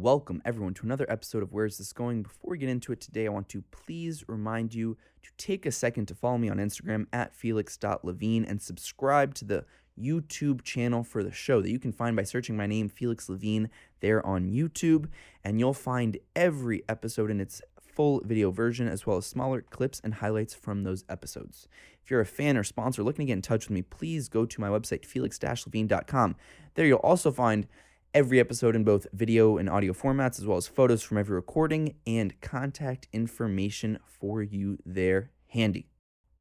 Welcome, everyone, to another episode of Where's This Going? Before we get into it today, I want to please remind you to take a second to follow me on Instagram at felix.levine and subscribe to the YouTube channel for the show that you can find by searching my name, Felix Levine, there on YouTube. And you'll find every episode in its full video version, as well as smaller clips and highlights from those episodes. If you're a fan or sponsor looking to get in touch with me, please go to my website, felix-levine.com. There you'll also find every episode in both video and audio formats, as well as photos from every recording and contact information for you there handy.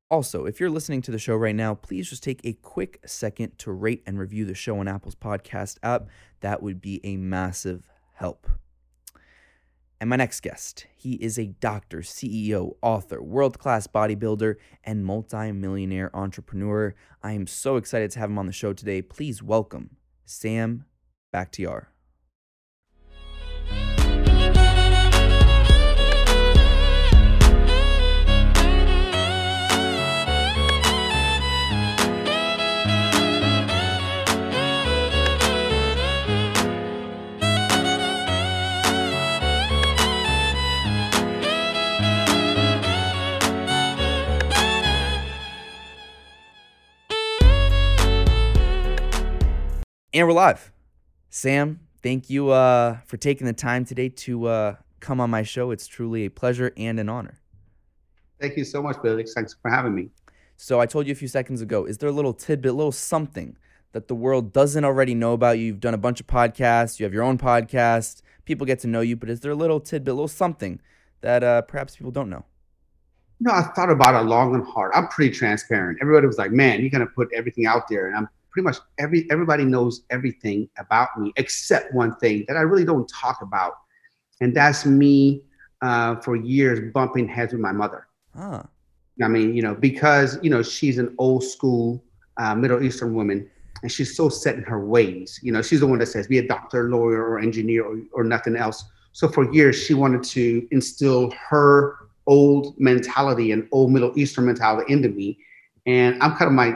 Also, if you're listening to the show right now, please just take a quick second to rate and review the show on Apple's podcast app. That would be a massive help. And my next guest, he is a doctor, CEO, author, world class bodybuilder, and multi-millionaire entrepreneur. I am so excited to have him on the show today. Please welcome Sam Bakhtiar. And we're live. Sam, thank you uh, for taking the time today to uh, come on my show. It's truly a pleasure and an honor. Thank you so much, Felix. Thanks for having me. So I told you a few seconds ago, is there a little tidbit, a little something that the world doesn't already know about you? You've done a bunch of podcasts, you have your own podcast, people get to know you, but is there a little tidbit, a little something that uh, perhaps people don't know? No, I thought about it long and hard. I'm pretty transparent. Everybody was like, man, you're going to put everything out there. And I'm pretty much every everybody knows everything about me except one thing that I really don't talk about, and that's me uh, for years bumping heads with my mother. Huh. I mean, you know, because you know she's an old school uh, Middle Eastern woman, and she's so set in her ways. You know, she's the one that says be a doctor, lawyer, or engineer, or, or nothing else. So for years, she wanted to instill her old mentality and old Middle Eastern mentality into me. And I'm kind of my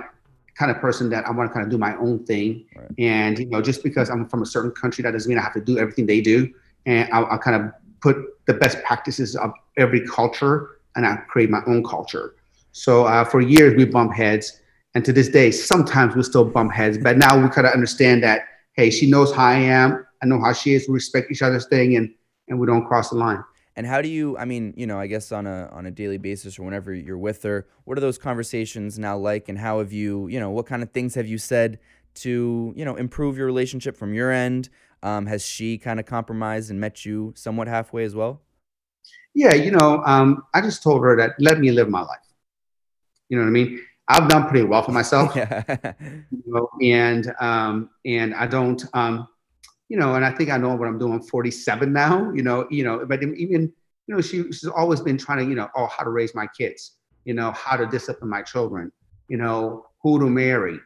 kind of person that I want to kind of do my own thing. Right. And, you know, just because I'm from a certain country, that doesn't mean I have to do everything they do. And I'll, I'll kind of put the best practices of every culture and I create my own culture. So uh, for years, we bump heads. And to this day, sometimes we still bump heads. But now we kind of understand that, hey, she knows how I am. I know how she is. We respect each other's thing and, and we don't cross the line. And how do you? I mean, you know, I guess on a on a daily basis or whenever you're with her, what are those conversations now like? And how have you, you know, what kind of things have you said to, you know, improve your relationship from your end? Um, has she kind of compromised and met you somewhat halfway as well? Yeah, you know, um, I just told her that let me live my life. You know what I mean? I've done pretty well for myself, you know, and um, and I don't um, you know, and I think I know what I'm doing. I'm 47 now, you know, you know, but even, you know, she, she's always been trying to, you know, oh, how to raise my kids, you know, how to discipline my children, you know, who to marry,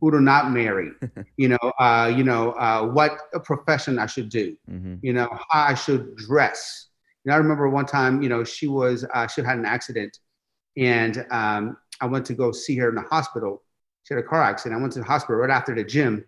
who to not marry, you know, uh, you know, uh, what a profession I should do, mm-hmm. you know, how I should dress. You know, I remember one time, you know, she was, uh, she had an accident and um, I went to go see her in the hospital. She had a car accident. I went to the hospital right after the gym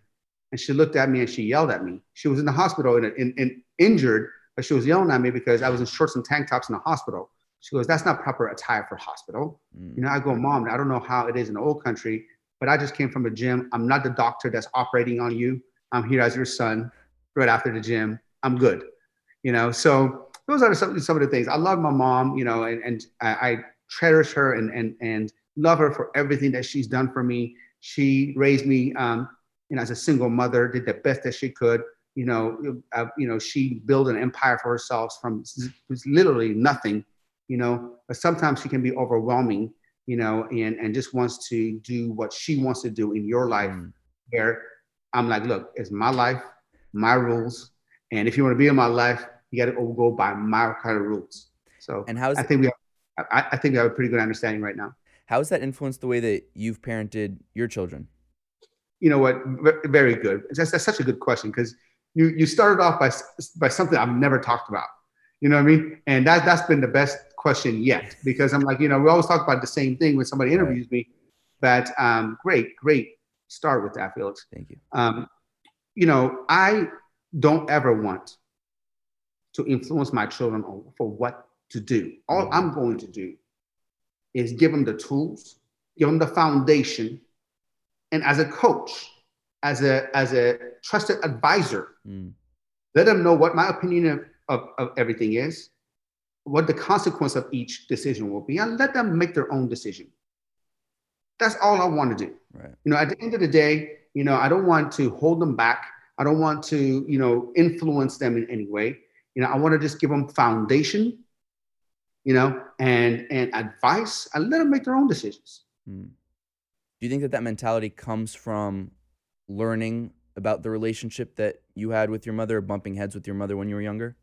and she looked at me and she yelled at me. She was in the hospital and in, in, injured, but she was yelling at me because I was in shorts and tank tops in the hospital. She goes, "That's not proper attire for hospital." Mm. You know, I go, "Mom, I don't know how it is in the old country, but I just came from a gym. I'm not the doctor that's operating on you. I'm here as your son. Right after the gym, I'm good." You know, so those are some, some of the things. I love my mom, you know, and, and I, I cherish her and and and love her for everything that she's done for me. She raised me um, you know, as a single mother, did the best that she could. You know, uh, you know, she built an empire for herself from literally nothing. You know, but sometimes she can be overwhelming. You know, and and just wants to do what she wants to do in your life. Mm. Where I'm like, look, it's my life, my rules, and if you want to be in my life, you got to go by my kind of rules. So, and how's I think we have, I, I think we have a pretty good understanding right now. How has that influenced the way that you've parented your children? You know what? Very good. That's, that's such a good question because you you started off by by something I've never talked about. You know what I mean? And that that's been the best question yet because I'm like, you know, we always talk about the same thing when somebody interviews me. But um, great, great start with that, Felix. Thank you. Um, you know, I don't ever want to influence my children for what to do. All I'm going to do is give them the tools, give them the foundation, and as a coach, as a as a trusted advisor, mm. let them know what my opinion of, of, of everything is, what the consequence of each decision will be, and let them make their own decision. That's all I want to do. Right. You know, at the end of the day, you know, I don't want to hold them back. I don't want to, you know, influence them in any way. You know, I want to just give them foundation, you know, and and advice, and let them make their own decisions. Mm. Do you think that that mentality comes from learning about the relationship that you had with your mother, or bumping heads with your mother when you were younger?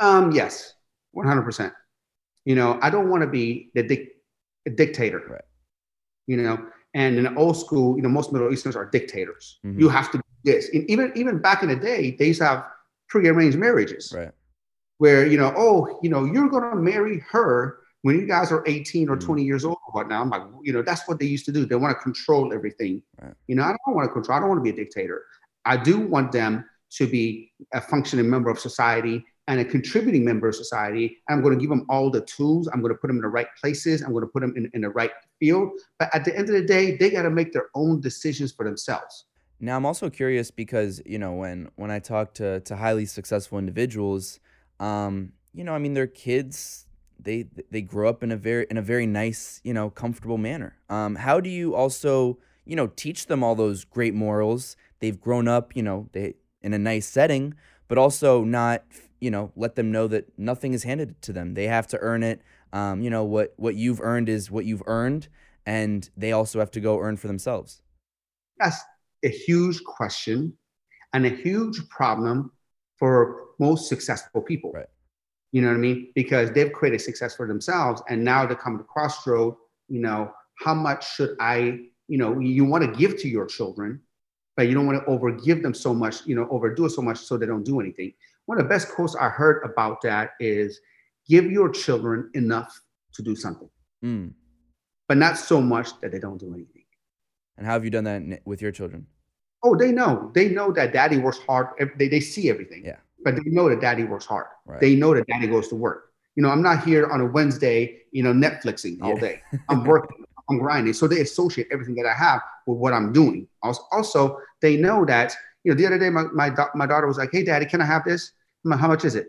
Um, yes, one hundred percent. You know, I don't want to be the dic- dictator. Right. You know, and in the old school, you know, most Middle Easterns are dictators. Mm-hmm. You have to do this. And even even back in the day, they used to have prearranged marriages. Right. Where, you know, oh, you know, you're gonna marry her when you guys are 18 or mm-hmm. 20 years old or whatnot. I'm like, you know, that's what they used to do. They want to control everything. Right. You know, I don't want to control, I don't want to be a dictator. I do want them to be a functioning member of society and a contributing member of society. I'm going to give them all the tools. I'm going to put them in the right places. I'm going to put them in, in the right field. But at the end of the day, they got to make their own decisions for themselves. Now, I'm also curious because you know when when I talk to to highly successful individuals, um, you know, I mean, their kids they they grow up in a very in a very nice you know comfortable manner. Um, how do you also you know teach them all those great morals? They've grown up, you know, they in a nice setting, but also not you know let them know that nothing is handed to them. They have to earn it. Um, you know what what you've earned is what you've earned and they also have to go earn for themselves. That's a huge question and a huge problem for most successful people. Right you know what i mean because they've created success for themselves and now they come to crossroad you know how much should i you know you want to give to your children but you don't want to overgive them so much you know overdo it so much so they don't do anything one of the best quotes I heard about that is give your children enough to do something, mm. but not so much that they don't do anything. And how have you done that with your children? Oh, they know. They know that daddy works hard. They, they see everything. Yeah. But they know that daddy works hard. Right. They know that daddy goes to work. You know, I'm not here on a Wednesday, you know, Netflixing all yeah. day. I'm working, I'm grinding. So they associate everything that I have with what I'm doing. Also, also they know that you know, the other day, my, my, my daughter was like, hey, daddy, can I have this? Like, How much is it?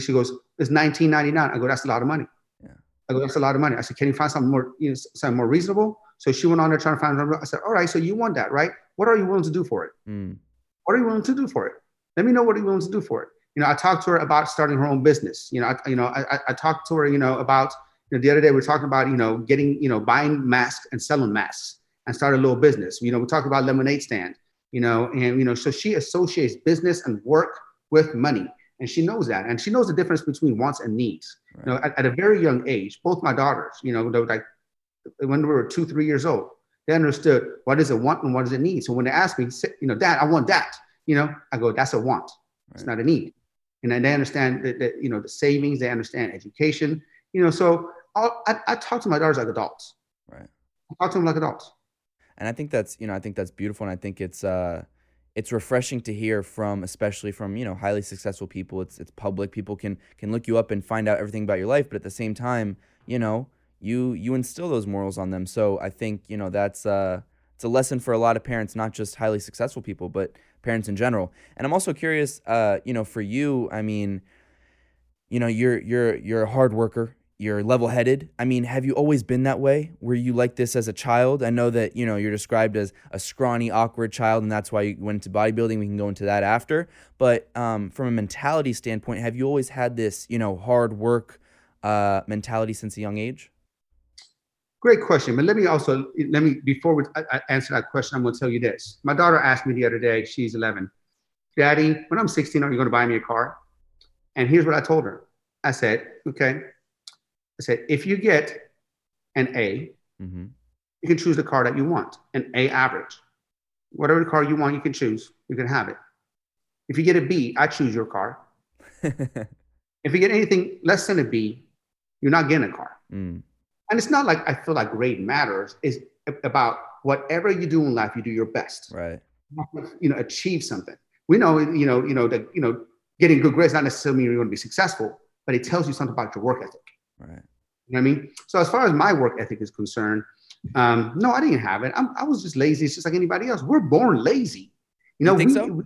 She goes, it's 19.99. I go, that's a lot of money. Yeah. I go, that's a lot of money. I said, can you find something more, you know, something more reasonable? So she went on there trying to find. I said, all right, so you want that, right? What are you willing to do for it? Mm. What are you willing to do for it? Let me know what you're willing to do for it. You know, I talked to her about starting her own business. You know, I, you know, I, I talked to her, you know, about you know, the other day we were talking about, you know, getting, you know, buying masks and selling masks and start a little business. You know, we talked about lemonade stand you know, and you know, so she associates business and work with money, and she knows that, and she knows the difference between wants and needs. Right. You know, at, at, a very young age, both my daughters, you know, they were like when they were two, three years old, they understood what is a want and what does it need. So when they ask me, you know, Dad, I want that, you know, I go, that's a want, right. it's not a need, and then they understand that, that, you know the savings, they understand education, you know. So I'll, I, I talk to my daughters like adults. Right. I talk to them like adults and I think that's you know I think that's beautiful, and I think it's uh it's refreshing to hear from especially from you know highly successful people. It's it's public. People can can look you up and find out everything about your life, but at the same time, you know you you instill those morals on them. So I think you know that's uh it's a lesson for a lot of parents, not just highly successful people, but parents in general. And I'm also curious, uh, you know, for you, I mean, you know, you're you're you're a hard worker you're level-headed. I mean, have you always been that way? Were you like this as a child? I know that, you know, you're described as a scrawny, awkward child and that's why you went into bodybuilding. We can go into that after. But um, from a mentality standpoint, have you always had this, you know, hard work uh, mentality since a young age? Great question. But let me also, let me, before we I, I answer that question, I'm going to tell you this. My daughter asked me the other day, she's 11, Daddy, when I'm 16, are you going to buy me a car? And here's what I told her. I said, okay, I said, if you get an A, mm-hmm. you can choose the car that you want, an A average. Whatever car you want, you can choose. You can have it. If you get a B, I choose your car. if you get anything less than a B, you're not getting a car. Mm. And it's not like I feel like grade matters. It's about whatever you do in life, you do your best. Right. You know, achieve something. We know, you know, you know that you know getting good grades not necessarily mean you're going to be successful, but it tells you something about your work ethic. Right. You know what I mean? So as far as my work ethic is concerned, um, no, I didn't have it. I'm, i was just lazy. It's just like anybody else. We're born lazy. You know, you think we, so? We,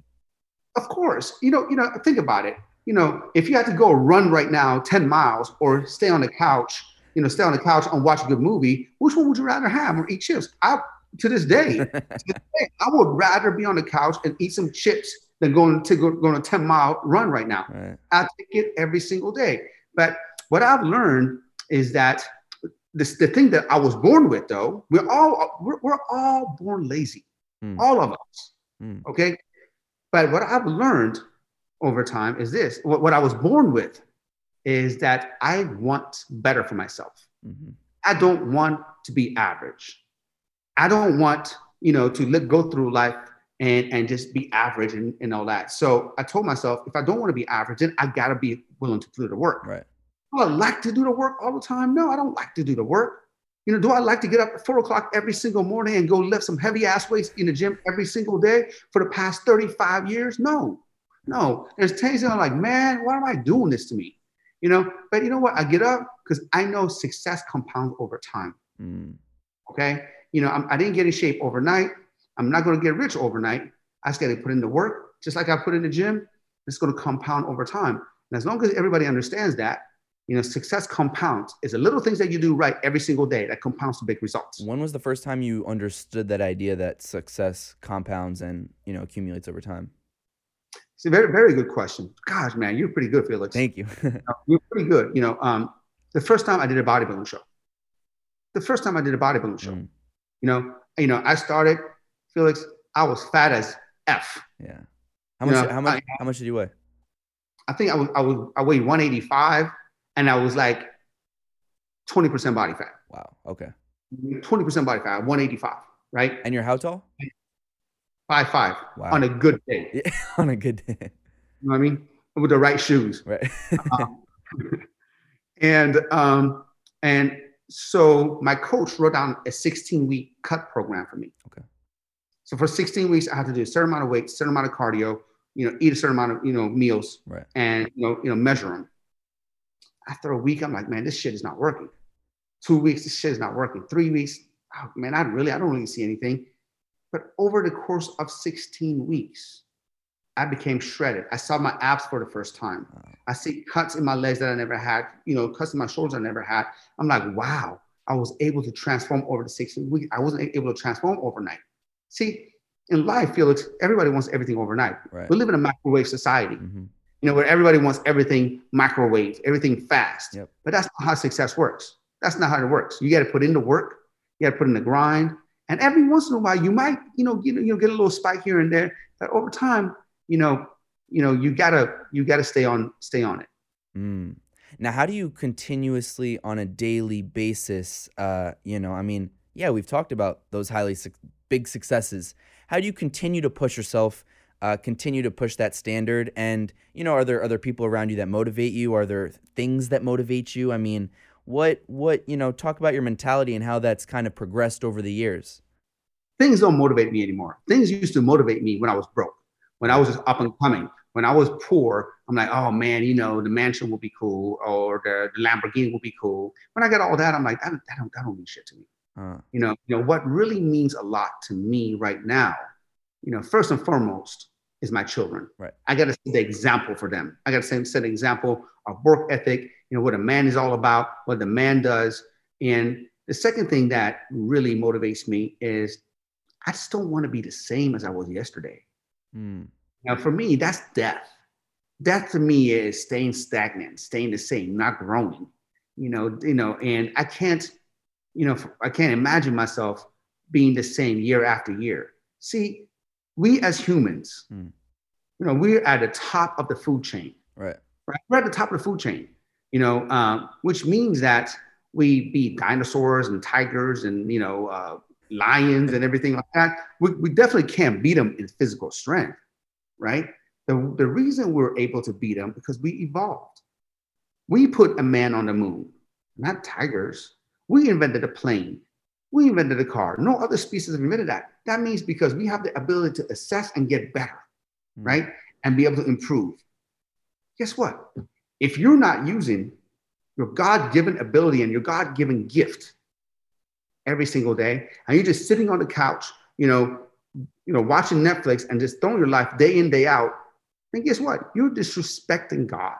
of course. You know, you know. Think about it. You know, if you had to go run right now, ten miles, or stay on the couch, you know, stay on the couch and watch a good movie, which one would you rather have, or eat chips? I to this day, to this day I would rather be on the couch and eat some chips than going to go, going a 10 mile run right now. Right. I take it every single day. But what I've learned is that this, the thing that I was born with, though, we're all we're, we're all born lazy, mm. all of us. Mm. Okay, but what I've learned over time is this: what, what I was born with is that I want better for myself. Mm-hmm. I don't want to be average. I don't want you know to let go through life and and just be average and, and all that. So I told myself, if I don't want to be average, then I gotta be willing to do the work. Right. Do I like to do the work all the time? No, I don't like to do the work. You know, do I like to get up at four o'clock every single morning and go lift some heavy ass weights in the gym every single day for the past 35 years? No, no. There's days that I'm like, man, why am I doing this to me? You know, but you know what? I get up because I know success compounds over time. Mm. Okay. You know, I'm, I did not get in shape overnight. I'm not going to get rich overnight. I just got to put in the work, just like I put in the gym. It's going to compound over time. And as long as everybody understands that, you know, success compounds. It's the little things that you do right every single day that compounds to big results. When was the first time you understood that idea that success compounds and you know accumulates over time? It's a very, very good question. Gosh, man, you're pretty good, Felix. Thank you. you're pretty good. You know, um, the first time I did a bodybuilding show, the first time I did a bodybuilding show, mm. you know, you know, I started Felix, I was fat as F. Yeah. How much? know, how much? I, how much did you weigh? I think I was I was I weighed 185, and I was like 20% body fat. Wow. Okay. 20% body fat, 185. Right. And you're how tall? Five five. Wow. On a good day. Yeah, on a good day. You know what I mean? With the right shoes. Right. um, and um and so my coach wrote down a 16 week cut program for me. Okay. So for 16 weeks, I had to do a certain amount of weight, certain amount of cardio, you know, eat a certain amount of, you know, meals right. and, you know, you know, measure them. After a week, I'm like, man, this shit is not working. Two weeks, this shit is not working. Three weeks, oh, man, I really, I don't really see anything. But over the course of 16 weeks, I became shredded. I saw my abs for the first time. I see cuts in my legs that I never had, you know, cuts in my shoulders I never had. I'm like, wow, I was able to transform over the 16 weeks. I wasn't able to transform overnight. See, in life, Felix, everybody wants everything overnight. Right. We live in a microwave society, mm-hmm. you know, where everybody wants everything microwave, everything fast. Yep. But that's not how success works. That's not how it works. You got to put in the work. You got to put in the grind. And every once in a while, you might, you know, get, you know, get a little spike here and there. But over time, you know, you know, you gotta, you gotta stay on, stay on it. Mm. Now, how do you continuously, on a daily basis, uh, you know, I mean, yeah, we've talked about those highly su- big successes. How do you continue to push yourself, uh, continue to push that standard? And you know, are there other people around you that motivate you? Are there things that motivate you? I mean, what what you know? Talk about your mentality and how that's kind of progressed over the years. Things don't motivate me anymore. Things used to motivate me when I was broke, when I was just up and coming. When I was poor, I'm like, oh man, you know, the mansion will be cool, or the, the Lamborghini will be cool. When I got all that, I'm like, that, that don't that don't mean shit to me. Uh, you know, you know what really means a lot to me right now. You know, first and foremost is my children. Right. I got to set the example for them. I got to set an example of work ethic. You know what a man is all about, what the man does, and the second thing that really motivates me is I just don't want to be the same as I was yesterday. Mm. Now, for me, that's death. Death to me is staying stagnant, staying the same, not growing. You know, you know, and I can't you know, I can't imagine myself being the same year after year. See, we as humans, mm. you know, we're at the top of the food chain. Right. Right. We're at the top of the food chain. You know, um, which means that we beat dinosaurs and tigers and you know uh, lions and everything like that. We, we definitely can't beat them in physical strength, right? The, the reason we're able to beat them because we evolved. We put a man on the moon, not tigers. We invented a plane. We invented a car. No other species have invented that. That means because we have the ability to assess and get better, mm. right? And be able to improve. guess what? If you're not using your God given ability and your God given gift every single day, and you're just sitting on the couch, you know, you know, watching Netflix and just throwing your life day in, day out, then guess what? You're disrespecting God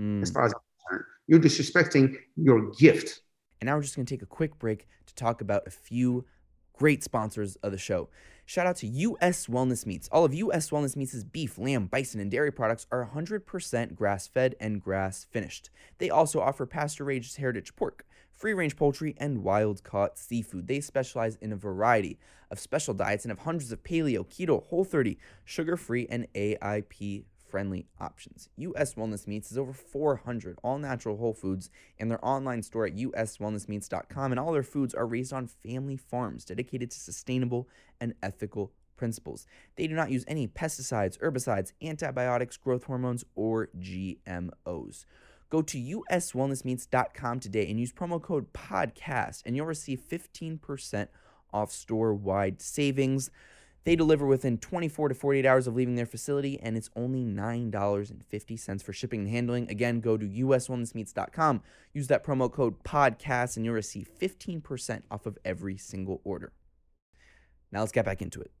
mm. as far as I'm concerned. You're disrespecting your gift. And now we're just going to take a quick break to talk about a few great sponsors of the show. Shout out to US Wellness Meats. All of US Wellness Meats' beef, lamb, bison, and dairy products are 100% grass fed and grass finished. They also offer pasture raised heritage pork, free range poultry, and wild caught seafood. They specialize in a variety of special diets and have hundreds of paleo, keto, whole 30, sugar free, and AIP friendly options. US Wellness Meats is over 400 all natural whole foods and their online store at uswellnessmeats.com and all their foods are raised on family farms dedicated to sustainable and ethical principles. They do not use any pesticides, herbicides, antibiotics, growth hormones, or GMOs. Go to uswellnessmeats.com today and use promo code PODCAST and you'll receive 15% off store wide savings. They deliver within 24 to 48 hours of leaving their facility, and it's only $9.50 for shipping and handling. Again, go to uswellnessmeats.com, use that promo code PODCAST, and you'll receive 15% off of every single order. Now let's get back into it.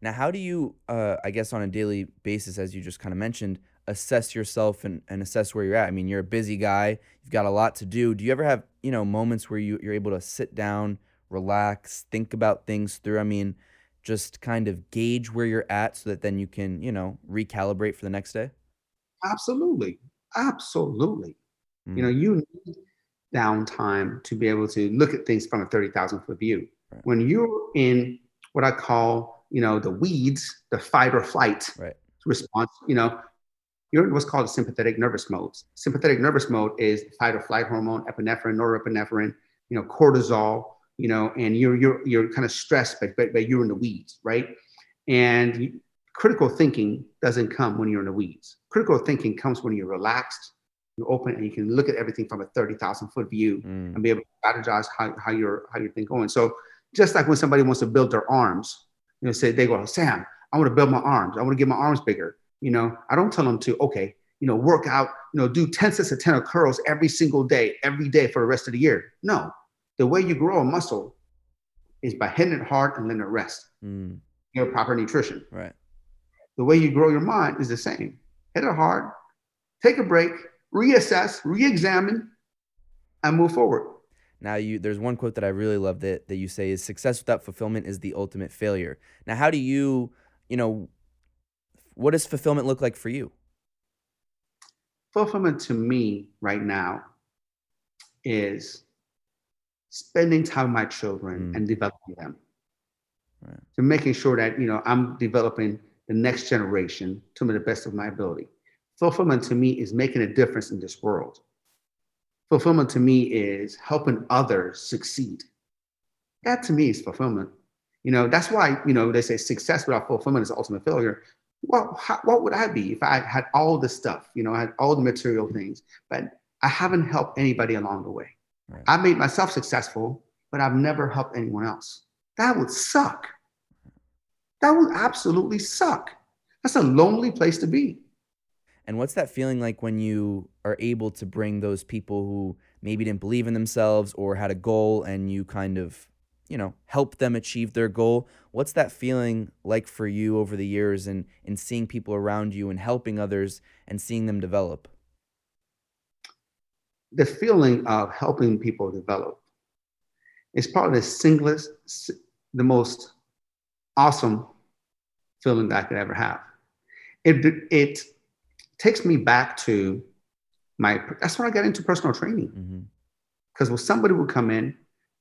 Now, how do you, uh, I guess, on a daily basis, as you just kind of mentioned, assess yourself and, and assess where you're at? I mean, you're a busy guy, you've got a lot to do. Do you ever have, you know, moments where you, you're able to sit down, relax, think about things through? I mean, just kind of gauge where you're at so that then you can, you know, recalibrate for the next day? Absolutely. Absolutely. Mm. You know, you need downtime to be able to look at things from a 30,000 foot view. Right. When you're in what I call, you know, the weeds, the fight or flight right. response, you know, you're in what's called a sympathetic nervous mode. Sympathetic nervous mode is fight or flight hormone, epinephrine, norepinephrine, you know, cortisol, you know, and you're you're you're kind of stressed, but but, but you're in the weeds, right? And critical thinking doesn't come when you're in the weeds. Critical thinking comes when you're relaxed, you're open, and you can look at everything from a thirty thousand foot view mm. and be able to strategize how, how your how your thing going. So just like when somebody wants to build their arms, you know, say they go, Sam, I want to build my arms. I want to get my arms bigger. You know, I don't tell them to, okay, you know, work out, you know, do 10 sets of 10 of curls every single day, every day for the rest of the year. No, the way you grow a muscle is by hitting it hard and letting it rest. Mm. You know, proper nutrition. Right. The way you grow your mind is the same. Hit it hard, take a break, reassess, re-examine, and move forward. Now you there's one quote that I really love that that you say is success without fulfillment is the ultimate failure. Now how do you, you know, what does fulfillment look like for you? Fulfillment to me right now is spending time with my children mm. and developing them. Right. To making sure that, you know, I'm developing the next generation to the best of my ability. Fulfillment to me is making a difference in this world. Fulfillment to me is helping others succeed. That to me is fulfillment. You know, that's why, you know, they say success without fulfillment is ultimate failure. Well, how, what would I be if I had all the stuff, you know, I had all the material things, but I haven't helped anybody along the way? Right. I made myself successful, but I've never helped anyone else. That would suck. That would absolutely suck. That's a lonely place to be. And what's that feeling like when you are able to bring those people who maybe didn't believe in themselves or had a goal and you kind of, you know, help them achieve their goal? What's that feeling like for you over the years and in seeing people around you and helping others and seeing them develop? The feeling of helping people develop is probably the singlest, the most awesome feeling that I could ever have. It, it takes me back to my, that's when I got into personal training. Because mm-hmm. when somebody would come in,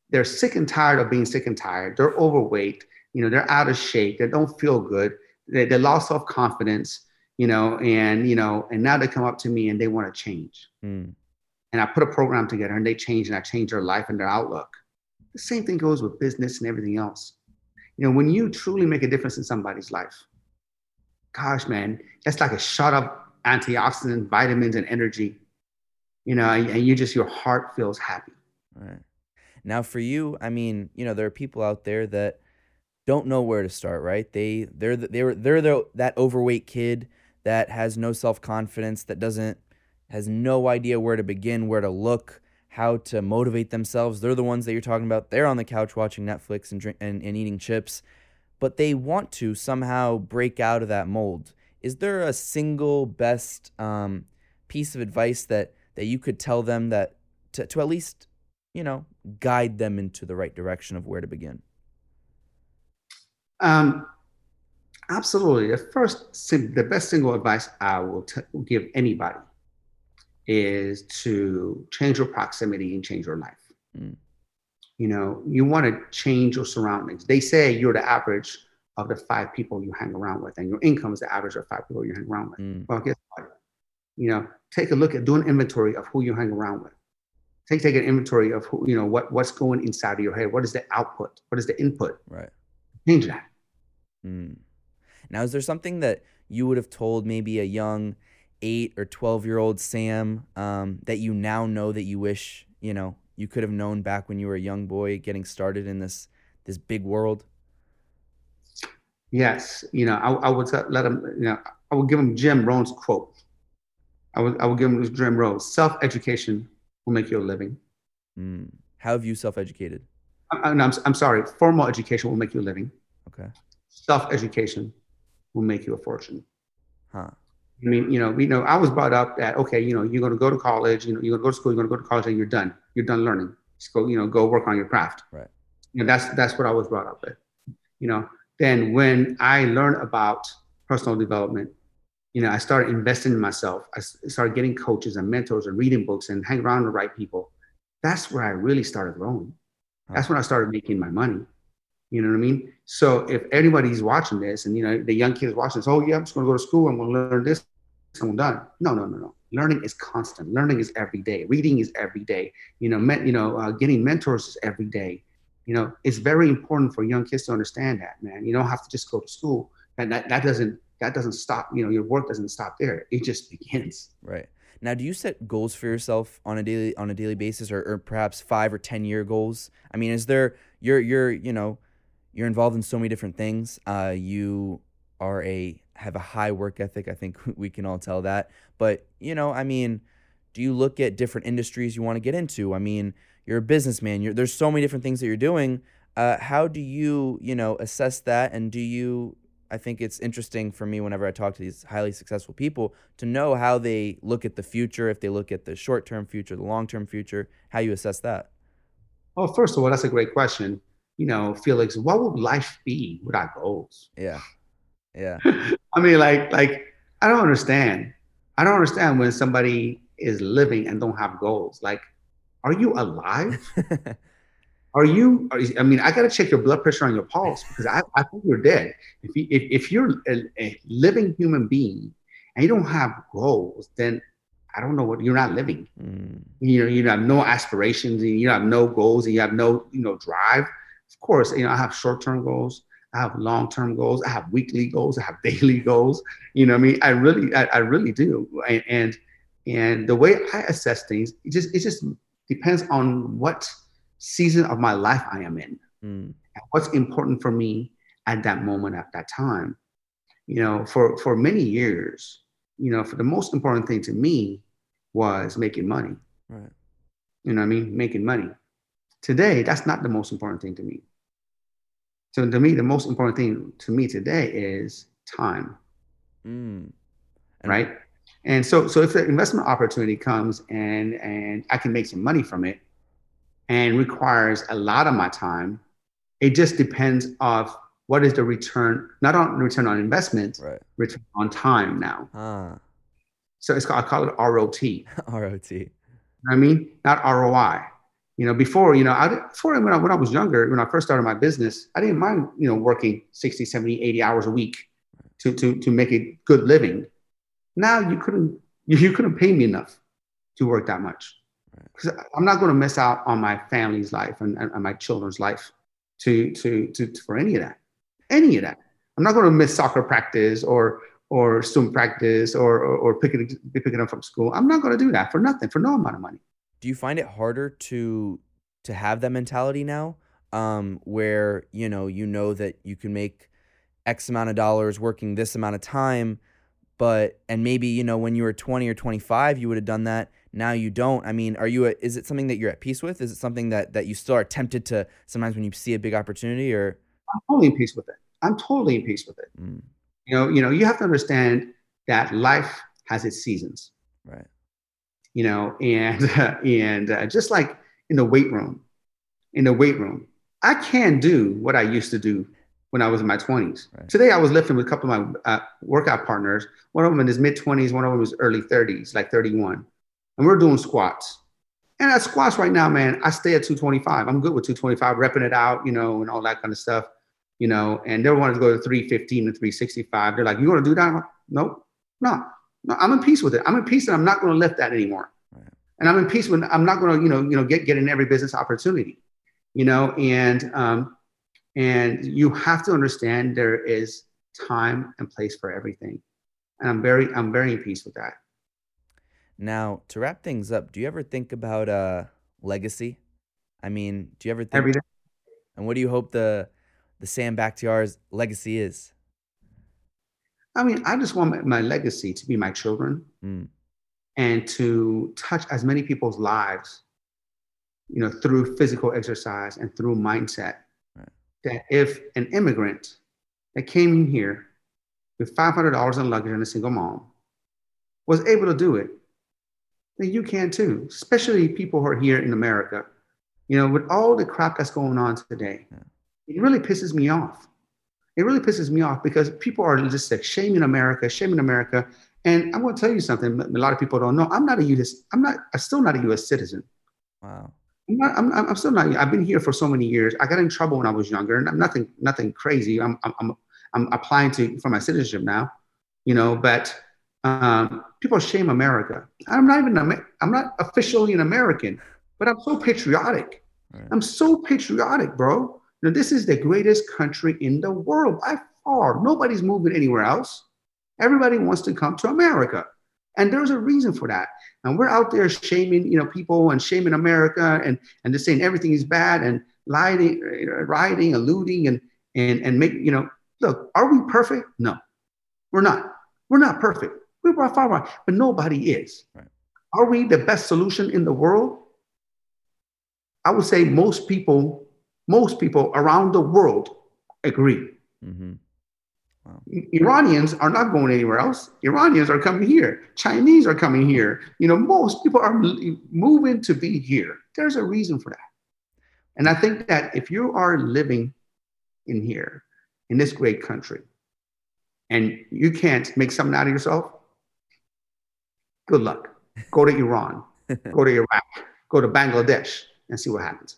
they're sick and tired of being sick and tired. They're overweight, you know, they're out of shape, they don't feel good, they, they lost self confidence, you know, and, you know, and now they come up to me and they want to change. Mm and I put a program together and they change and I change their life and their outlook. The same thing goes with business and everything else. You know, when you truly make a difference in somebody's life, gosh, man, that's like a shot of antioxidant, vitamins, and energy. You know, and you just your heart feels happy. Right. Now, for you, I mean, you know, there are people out there that don't know where to start. Right? They they're the, they're they're the, that overweight kid that has no self confidence that doesn't has no idea where to begin, where to look, how to motivate themselves. They're the ones that you're talking about. They're on the couch watching Netflix and drink and, and eating chips, but they want to somehow break out of that mold. Is there a single best um, piece of advice that that you could tell them that to, to at least you know guide them into the right direction of where to begin? Um, absolutely. The first, the best single advice I will t- give anybody is to change your proximity and change your life. Mm. You know, you want to change your surroundings. They say you're the average of the five people you hang around with, and your income is the average of five people you hang around with. Mm. Well, guess what? You know, take a look at do an inventory of who you hang around with. Take take an inventory of who you know what what's going inside of your head. What is the output? What is the input? Right. Change that. Mm. Now, is there something that you would have told maybe a young eight or 12 year old Sam um, that you now know that you wish, you know, you could have known back when you were a young boy getting started in this, this big world? Yes. You know, I, I would let him, you know, I would give him Jim Rohn's quote. I would, I would give him Jim Rohn self education will make you a living. Mm. How have you self educated? I'm, I'm, I'm sorry, formal education will make you a living. Okay. Self education will make you a fortune. Huh. I mean, you know, we know I was brought up that okay, you know, you're going to go to college, you know, you're going to go to school, you're going to go to college, and you're done. You're done learning. Just go, you know, go work on your craft. Right. And that's that's what I was brought up with. You know, then when I learned about personal development, you know, I started investing in myself. I started getting coaches and mentors and reading books and hanging around the right people. That's where I really started growing. That's when I started making my money. You know what I mean? So if anybody's watching this and you know the young kids watching this, oh yeah, I'm just gonna go to school, I'm gonna learn this, I'm done. No, no, no, no. Learning is constant. Learning is every day. Reading is every day. You know, me, you know, uh, getting mentors is every day. You know, it's very important for young kids to understand that, man. You don't have to just go to school. And that, that doesn't that doesn't stop. You know, your work doesn't stop there. It just begins. Right. Now, do you set goals for yourself on a daily on a daily basis, or, or perhaps five or ten year goals? I mean, is there you're you're you know you're involved in so many different things. Uh, you are a have a high work ethic. I think we can all tell that. But you know, I mean, do you look at different industries you want to get into? I mean, you're a businessman. You're, there's so many different things that you're doing. Uh, how do you, you know, assess that? And do you? I think it's interesting for me whenever I talk to these highly successful people to know how they look at the future. If they look at the short term future, the long term future, how you assess that. Well, first of all, that's a great question you know, Felix, what would life be without goals? Yeah. Yeah. I mean, like, like I don't understand. I don't understand when somebody is living and don't have goals. Like, are you alive? are you? Are, I mean, I got to check your blood pressure on your pulse because I, I think you're dead. If you, if, if you're a, a living human being and you don't have goals, then I don't know what you're not living. Mm. You know, you have no aspirations and you have no goals and you have no, you know, drive. Of course, you know, I have short-term goals. I have long-term goals. I have weekly goals. I have daily goals. You know, I mean, I really, I, I really do. And, and and the way I assess things, it just it just depends on what season of my life I am in, mm. what's important for me at that moment at that time. You know, for for many years, you know, for the most important thing to me was making money. Right. You know, I mean, making money. Today, that's not the most important thing to me. So to me, the most important thing to me today is time. Mm. right? And so, so if the investment opportunity comes and and I can make some money from it, and requires a lot of my time, it just depends of what is the return, not on return on investment, right. return on time now. Ah. So it's called, I call it ROT. ROT. You know I mean, not ROI you know, before, you know, I, before when I, when I was younger, when I first started my business, I didn't mind, you know, working 60, 70, 80 hours a week to, to, to make a good living. Now you couldn't, you couldn't pay me enough to work that much. Because I'm not going to miss out on my family's life and, and, and my children's life to, to, to, to, for any of that, any of that. I'm not going to miss soccer practice or, or swim practice or, or, or picking, picking up from school. I'm not going to do that for nothing, for no amount of money do you find it harder to to have that mentality now? Um, where you know you know that you can make x amount of dollars working this amount of time but and maybe you know when you were 20 or 25 you would have done that. Now you don't. I mean are you a, is it something that you're at peace with? Is it something that that you still are tempted to sometimes when you see a big opportunity or? I'm totally in peace with it. I'm totally in peace with it. Mm. you know you know you have to understand that life has its seasons. Right you know and and uh, just like in the weight room in the weight room i can't do what i used to do when I was in my 20s. Right. Today, I was lifting with a couple of my uh, workout partners. One of them in his mid 20s, one of them was early 30s, like 31. And we're doing squats. And at squats right now, man, I stay at 225. I'm good with 225, repping it out, you know, and all that kind of stuff, you know. And they wanted to go to 315 and 365. They're like, you want to do that? Like, nope, no, no. I'm in peace with it. I'm in peace that I'm not going to lift that anymore. Right. And I'm in peace when I'm not going to, you know, you know, get get in every business opportunity, you know. And um, and you have to understand there is time and place for everything. And I'm very, I'm very in peace with that. Now, to wrap things up, do you ever think about uh legacy? I mean, do you ever think every day? And what do you hope the the Sam Bakhtiar's legacy is? I mean, I just want my, legacy to be my children mm. and to touch as many people's lives, you know, through physical exercise and through mindset Right. that if an immigrant that came in here with $500 in luggage and a single mom was able to do it, then you can too, especially people who are here in America. You know, with all the crap that's going on today, yeah. it really pisses me off. It really pisses me off because people are just like shaming America, shaming America. And I'm going to tell you something. A lot of people don't know. I'm not a U.S. I'm not. I'm still not a U.S. citizen. Wow. I'm, not, I'm, I'm still not. I've been here for so many years. I got in trouble when I was younger, and I'm nothing, nothing crazy. I'm, I'm, I'm applying to for my citizenship now, you know. But um, people shame America. I'm not even. I'm not officially an American, but I'm so patriotic. Right. I'm so patriotic, bro. Know, this is the greatest country in the world by far. Nobody's moving anywhere else. Everybody wants to come to America. And there's a reason for that. And we're out there shaming, you know, people and shaming America and, and just saying everything is bad and lying, rioting, eluding, and and and make, you know, look, are we perfect? No, we're not. We're not perfect. We're by far, right, but nobody is. Right. Are we the best solution in the world? I would say most people, most people around the world agree. Mm-hmm. Wow. Iranians are not going anywhere else. Iranians are coming here. Chinese are coming here. You know, most people are moving to be here. There's a reason for that. And I think that if you are living in here, in this great country, and you can't make something out of yourself, good luck. Go to Iran, go to Iraq, go to Bangladesh, and see what happens.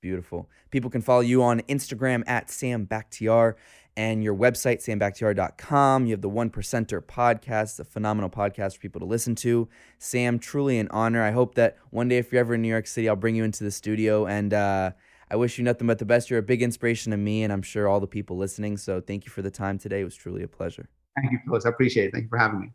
Beautiful. People can follow you on Instagram at Sam Bakhtiar and your website, sambakhtiar.com. You have the One Percenter podcast, a phenomenal podcast for people to listen to. Sam, truly an honor. I hope that one day, if you're ever in New York City, I'll bring you into the studio. And uh, I wish you nothing but the best. You're a big inspiration to me, and I'm sure all the people listening. So thank you for the time today. It was truly a pleasure. Thank you, Felix. I appreciate it. Thank you for having me.